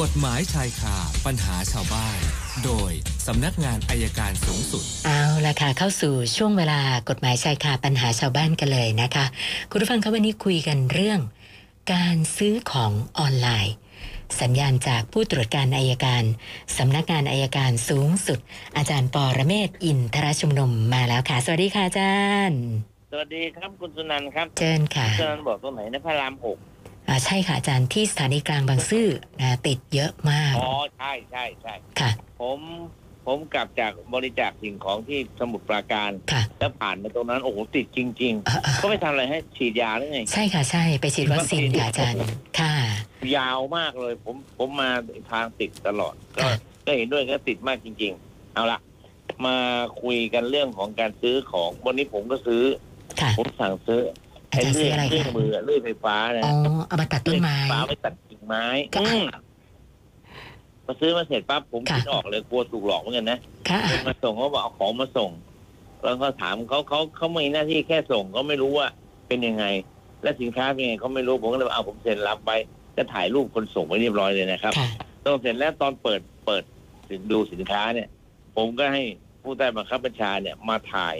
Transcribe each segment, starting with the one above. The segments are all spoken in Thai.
กฎหมายชายคาปัญหาชาวบ้าน โดยสำนักงานอายการสูงสุด เอาละค่ะเข้าสู่ช่วงเวลากฎหมายชายคาปัญหาชาวบ้านกันเลยนะคะ คุณผู้ฟังคะวันนี้คุยกันเรื่อง การซื้อของออนไลน์ สัญญาณจากผู้ตรวจการอายการสำนักงานอายการสูงสุด อาจารย์ปอระเมศวร์อินทรชุมนุมมาแล้วค่ะ สวัสดีค่ะอาจารย์ สวัสดีครับคุณสุนันท์ครับเชิญค่ะสุนันท์บอกตรงไหนนะพระรามหก อ่าใช่ค่ะอาจารย์ที่สถานีกลางบางซื่อนะติดเยอะมากอ๋อใช่ใช่ใช่ค่ะ ผมผมกลับจากบริจาคสิ่งของที่สมุทรปราการค่ะแล้วผ่านมาตรงนั้นโอ้โหติดจริงเอ่อเอ่อๆก็ไม่ทำอะไรให้ฉีดยาหรือไง ใช่ค่ะใช่ไปฉีดวัคซีนค่ะอาจารย์ค่ะ ยาวมากเลย ผมผมมาทางติดตลอด ก็ค่ะก็เห็นด้วยก็ติดมากจริง ๆ เอาละมาคุยกันเรื่องของการซื้อของวันนี้ผมก็ซื้อ ค่ะผมสั่งซื้อ อาไอ้จารย์เลื่ซื้ออยอะไรเลื่อยคะมือเลื่อยไฟฟ้านะอ๋อเอามาตัดต้นไม้เลื่อยฟฟ้าไปตัดกิ่งไม้ค่ะอืมมาซื้อมาเสร็จปั๊บผมค่ะคิดออกเลยกลัวถูกหลอกเหมือนกันนะค่ะคนมาส่งเขาบอกเอาของมาส่ง แล้วก็ถามเขาเขาเขาไม่มีหน้าที่แค่ส่งเขาไม่รู้ว่าเป็นยังไง และสินค้าเป็นยังไงเขาไม่รู้ผมก็เลยบอกเอาผมเซ็นรับไปก็ถ่ายรูปคนส่งไว้เรียบร้อยเลยนะครับค่ะตอนเสร็จแล้วตอนเปิดเปิดดูสินค้าเนี่ย ผมก็ให้ผู้ใต้บังคับบัญชาเนี่ยมาถ่าย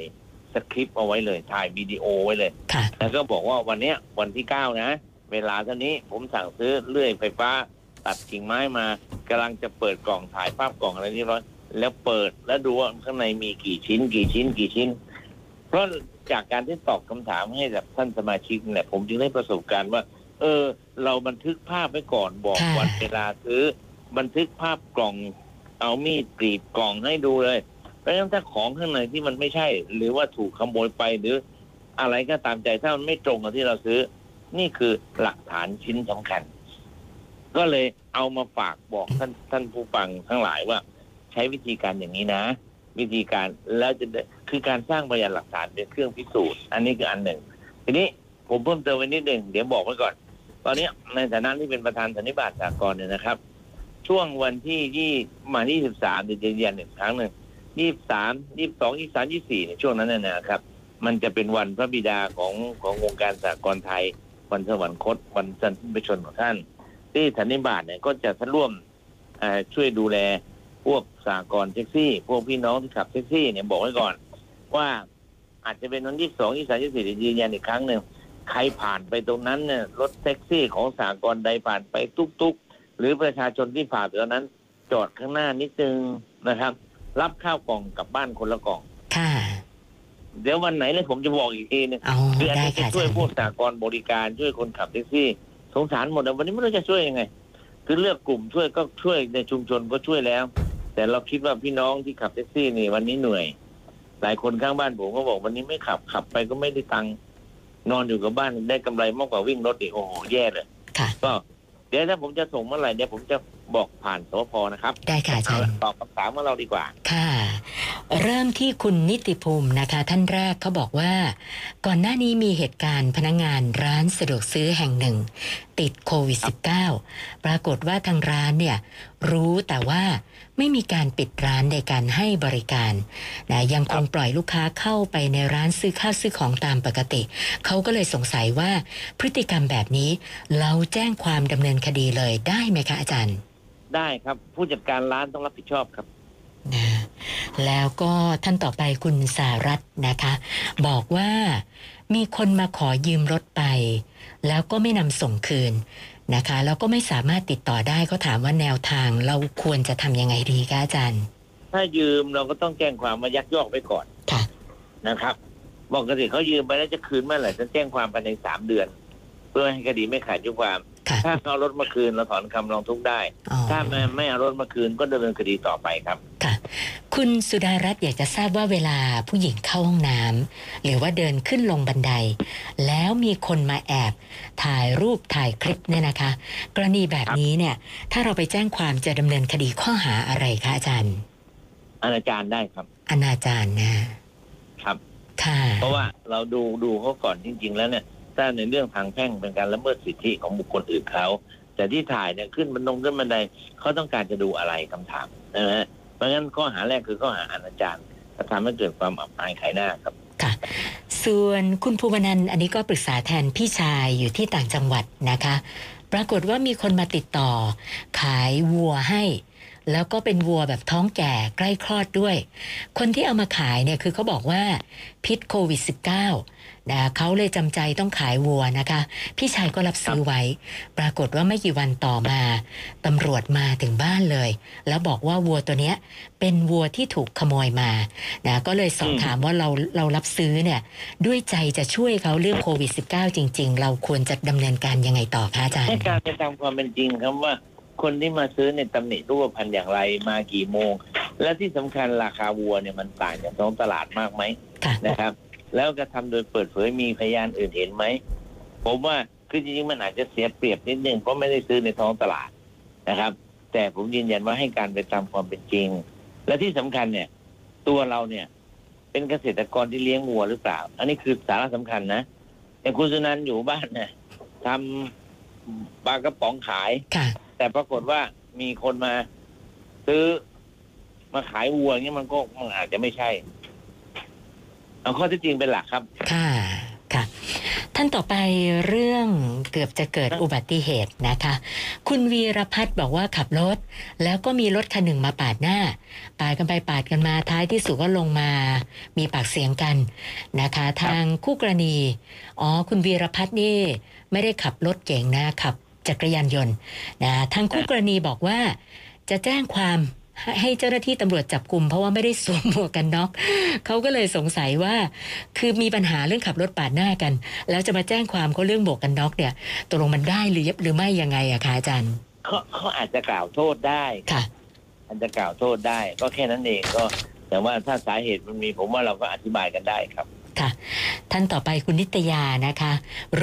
สคริปต์เอาไว้เลย ถ่ายวิดีโอไว้เลย ค่ะ แล้วก็บอกว่าวันเนี้ยวันที่เก้านะ เวลาเท่านี้ผมสั่งซื้อเลื่อยไฟฟ้า ตัดกิ่งไม้มากำลังจะเปิดกล่องถ่ายภาพกล่องอะไรเรียบร้อยแล้วเปิดแล้วดูว่าข้างในมีกี่ชิ้น กี่ชิ้น กี่ชิ้น เพราะจากการที่ตอบคำถามให้กับท่านสมาชิกเนี่ยผมจึงได้ประสบการณ์ว่า เออ เราบันทึกภาพไว้ก่อนบอกค่ะ วันเวลาซื้อ บันทึกภาพกล่อง เอามีดกรีดกล่องให้ดูเลย เพราะฉะนั้นถ้าของข้างในที่มันไม่ใช่ หรือว่าถูกขโมยไปหรืออะไรก็ตามใจถ้ามันไม่ตรงกับที่เราซื้อ นี่คือหลักฐานชิ้นสำคัญ ก็เลยเอามาฝากบอกท่านท่านผู้ฟังทั้งหลายว่า ใช้วิธีการอย่างนี้นะ วิธีการแล้วจะได้คือการสร้างพยานหลักฐานเป็นเครื่องพิสูจน์ อันนี้คืออันหนึ่ง ทีนี้ผมเพิ่มเติมไว้นิดหนึ่งเดี๋ยวบอกไว้ก่อน ตอนนี้ในฐานะที่เป็นประธานสันนิบาตสากลเนี่ยนะครับ ช่วงวันที่ยี่มาที่สิบสามเดี๋ยวจะยืนยันอีกครั้งหนึ่ง ยี่สามยี่สองยี่สามยี่สี่ในช่วงนั้นนะนะครับ มันจะเป็นวันพระบิดาของของวงการสากลไทย วันสวรรคตวันสันติชนของท่าน ที่สันนิบาตเนี่ยก็จะร่วมเอ่อช่วยดูแลพวกสากลแท็กซี่ พวกพี่น้องที่ขับแท็กซี่เนี่ยบอกไว้ก่อน ว่าอาจจะเป็นวันที่สองที่สามที่สี่ยืนยันอีกครั้งหนึ่งใครผ่านไปตรงนั้นเนี่ยรถแท็กซี่ของสากลใดผ่านไปตุกๆหรือประชาชนที่ผ่านตอนนั้น จอดข้างหน้านิดนึงนะครับ รับข้าวกล่องกลับบ้านคนละกล่อง ค่ะ เดี๋ยววันไหนเลยผมจะบอกอีกทีนึงเอาคืออันได้นี้จะค่ะอาช่วยจารย์พวกสากลบริการช่วยคนขับแท็กซี่ สงสารหมดอะวันนี้ไม่รู้จะช่วยยังไง คือเลือกกลุ่มช่วยก็ช่วยในชุมชนก็ช่วยแล้ว แต่เราคิดว่าพี่น้องที่ขับแท็กซี่นี่วันนี้เหนื่อย หลายคนข้างบ้านผมก็บอกวันนี้ไม่ขับขับไปก็ไม่ได้ตังค์นอนอยู่กับบ้านได้กำไรมากกว่าวิ่งรถอีกโอ้โหแย่เลย ค่ะ ก็เดี๋ยวถ้าผมจะส่งเมื่อไหร่เดี๋ยวผมจะ บอกผ่านสพนะครับได้ค่ะอาจารย์ตอบคำถามของเราดีกว่า ค่ะ เริ่มที่คุณนิติภูมินะคะ ท่านแรกเขาบอกว่า ก่อนหน้านี้มีเหตุการณ์พนักงงานร้านสะดวกซื้อแห่งหนึ่ง ติดโควิด -19 ปรากฏว่าทางร้านเนี่ย รู้แต่ว่าไม่มีการปิดร้านในการให้บริการนะยังคงปล่อยลูกค้าเข้าไปในร้านซื้อข้าวซื้อของตามปกติ เขาก็เลยสงสัยว่าพฤติกรรมแบบนี้ เราแจ้งความดำเนินคดีเลยได้ไหมคะอาจารย์ ได้ครับ ผู้จัดการร้านต้องรับผิดชอบครับนะแล้วก็ท่านต่อไปคุณสารัตน์นะคะ บอกว่ามีคนมาขอยืมรถไป แล้วก็ไม่นำส่งคืนนะคะแล้วก็ไม่สามารถติดต่อได้ก็ถามว่าแนวทางเราควรจะทำยังไงดีคะอาจารย์ ถ้ายืมเราก็ต้องแจ้งความมายักยอกไปก่อนค่ะ นะครับบอกกันสิเขายืมไปแล้วจะคืนเมื่อไหร่จะแจ้งความภายในสามเดือน เพื่อให้คดีไม่ขาดอายุความค่ะ ถ้าเขาเอารถมาคืนเราถอนคำร้องทุกข์ได้อ๋อถ้าไม่ไม่เอารถมาคืนก็ดำเนินคดีต่อไปครับค่ะคุณสุดารัตน์อยากจะทราบว่าเวลาผู้หญิงเข้าห้องน้ำหรือว่าเดินขึ้นลงบันได แล้วมีคนมาแอบ ถ่ายรูปถ่ายคลิปเนี่ยนะคะ กรณีแบบนี้เนี่ย ถ้าเราไปแจ้งความจะดำเนินคดีข้อหาอะไรคะอาจารย์อนาจารได้ครับอนาจารนะ ครับค่ะเพราะว่าเราดูดูเขาก่อนจริง ๆ แล้วเนี่ย ถ้าในเรื่องทางแพ่งเป็นการละเมิดสิทธิของบุคคลอื่นเขาแต่ที่ถ่ายเนี่ยขึ้นบันดงขึ้นบันไดเขาต้องการจะดูอะไรคำถามนะฮะเพราะงั้นข้อหาแรกคือข้อหาอนาจารกระทำให้เกิดความอับอายขายหน้าครับค่ะ ส่วนคุณภูวนันอันนี้ก็ปรึกษาแทนพี่ชายอยู่ที่ต่างจังหวัดนะคะ ปรากฏว่ามีคนมาติดต่อ ขายวัวให้ แล้วก็เป็นวัวแบบท้องแก่ใกล้คลอดด้วย คนที่เอามาขายเนี่ยคือเขาบอกว่าพิษโควิด -19 นะเขาเลยจำใจต้องขายวัวนะคะ พี่ชายก็รับซื้อไว้ ปรากฏว่าไม่กี่วันต่อมาตำรวจมาถึงบ้านเลย แล้วบอกว่าวัวตัวเนี้ยเป็นวัวที่ถูกขโมยมานะก็เลยสอบอืมถามว่าเราเรารับซื้อเนี่ย ด้วยใจจะช่วยเขาเรื่องโควิด -19 จริง ๆ เราควรจะดำเนินการยังไงต่อคะอาจารให้ย์การไปตามความเป็นจริงครับว่าคนที่มาซื้อในยตำหนิรูปพันธุ์อย่างไรมากี่โมง และที่สำคัญราคาวัวเนี่ยมันต่างจากท้องตลาดมากไหมค่ะนะครับ แล้วกระทำโดยเปิดเผยมีพยานอื่นเห็นไหมผมว่าคือจริงๆมันอาจจะเสียเปรียบนิดนึงเพราะไม่ได้ซื้อในท้องตลาดนะครับ แต่ผมยืนยันว่าให้การไปตามความเป็นจริง และที่สำคัญเนี่ย ตัวเราเนี่ย เป็นเกษตรกรที่เลี้ยงวัวหรือเปล่า อันนี้คือสาระสำคัญนะอย่างคุณสุนันท์อยู่บ้านเนี่ยทำปลากระป๋องขายค่ะแต่ปรากฏว่ามีคนมาซื้อมาขายวัวอย่างเงี้ยมันก็มันอาจจะไม่ใช่ เอาข้อเที่จริงเป็นหลักครับ ค่ะ ค่ะ ท่านต่อไปเรื่องเกือบจะเกิดอุบัติเหตุนะคะ คุณวีรพัฒน์บอกว่าขับรถ แล้วก็มีรถคันหนึ่งมาปาดหน้า ปาดกันไปปาดกันมาท้ายที่สุดก็ลงมา มีปากเสียงกันนะคะ ทางคู่กรณี อ๋อ คุณวีรพัฒน์นี่ ไม่ได้ขับรถเก่งนะขับจักรยานยนต์นะทางคู่กรณีบอกว่าจะแจ้งความ ให้ให้เจ้าหน้าที่ตำรวจจับกลุ่มเพราะว่าไม่ได้สวมหมวกกันน็อกเขาก็เลยสงสัยว่า คือมีปัญหาเรื่องขับรถปาดหน้ากัน แล้วจะมาแจ้งความเขาเรื่องหมวกกันน็อกเนี่ยตกลงมันได้หรือหรือไม่ยังไงอะคะอาจารย์เขาเขาอาจจะกล่าวโทษได้ค่ะอาจจะกล่าวโทษได้ ก็แค่นั้นเองก็ แต่ว่าถ้าสาเหตุมันมีผมว่าเราก็อธิบายกันได้ครับค่ะท่านต่อไปคุณนิตยานะคะ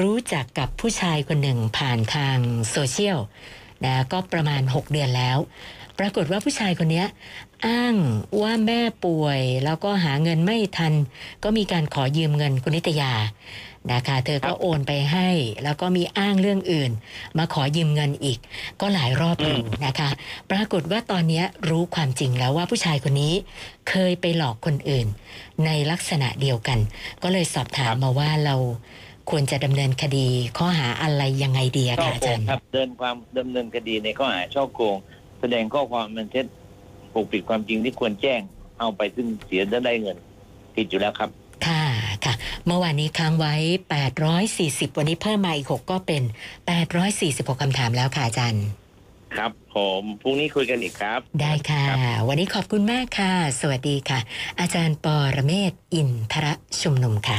รู้จักกับผู้ชายคนหนึ่งผ่านทางโซเชียล นะก็ประมาณ 6 เดือนแล้ว ปรากฏว่าผู้ชายคนเนี้ยอ้างว่าแม่ป่วย แล้วก็หาเงินไม่ทัน ก็มีการขอยืมเงินคุณนิตยานะคะเธอก็โอนไปให้ แล้วก็มีอ้างเรื่องอื่น มาขอยืมเงินอีก ก็หลายรอบอยู่นะคะ ปรากฏว่าตอนเนี้ยรู้ความจริงแล้วว่าผู้ชายคนนี้เคยไปหลอกคนอื่น ในลักษณะเดียวกัน ก็เลยสอบถามมาว่าเรา ควรจะดำเนินคดีข้อหาอะไรยังไงดีอะช่อคะอาโกจารงย์ครับเดินความดำเนินคดีในข้อหาช่อโกง แสดงข้อความมันเท็จปกปิดความจริงที่ควรแจ้งเอาไปซึ่งเสียจะได้เงินผิดอยู่แล้วครับค่ะค่ะ เมื่อวานนี้ค้างไว้ 840 วันนี้เพิ่มมาอีก 6 ก็เป็น 846คำถามแล้วค่ะอาจารย์ ครับผมพรุ่งนี้คุยกันอีกครับ ได้ค่ะรับวันนี้ขอบคุณมากค่ะ สวัสดีค่ะ อาจารย์ปอระเมศวร์อินทรชุมนุมค่ะ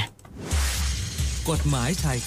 กฎหมายชาย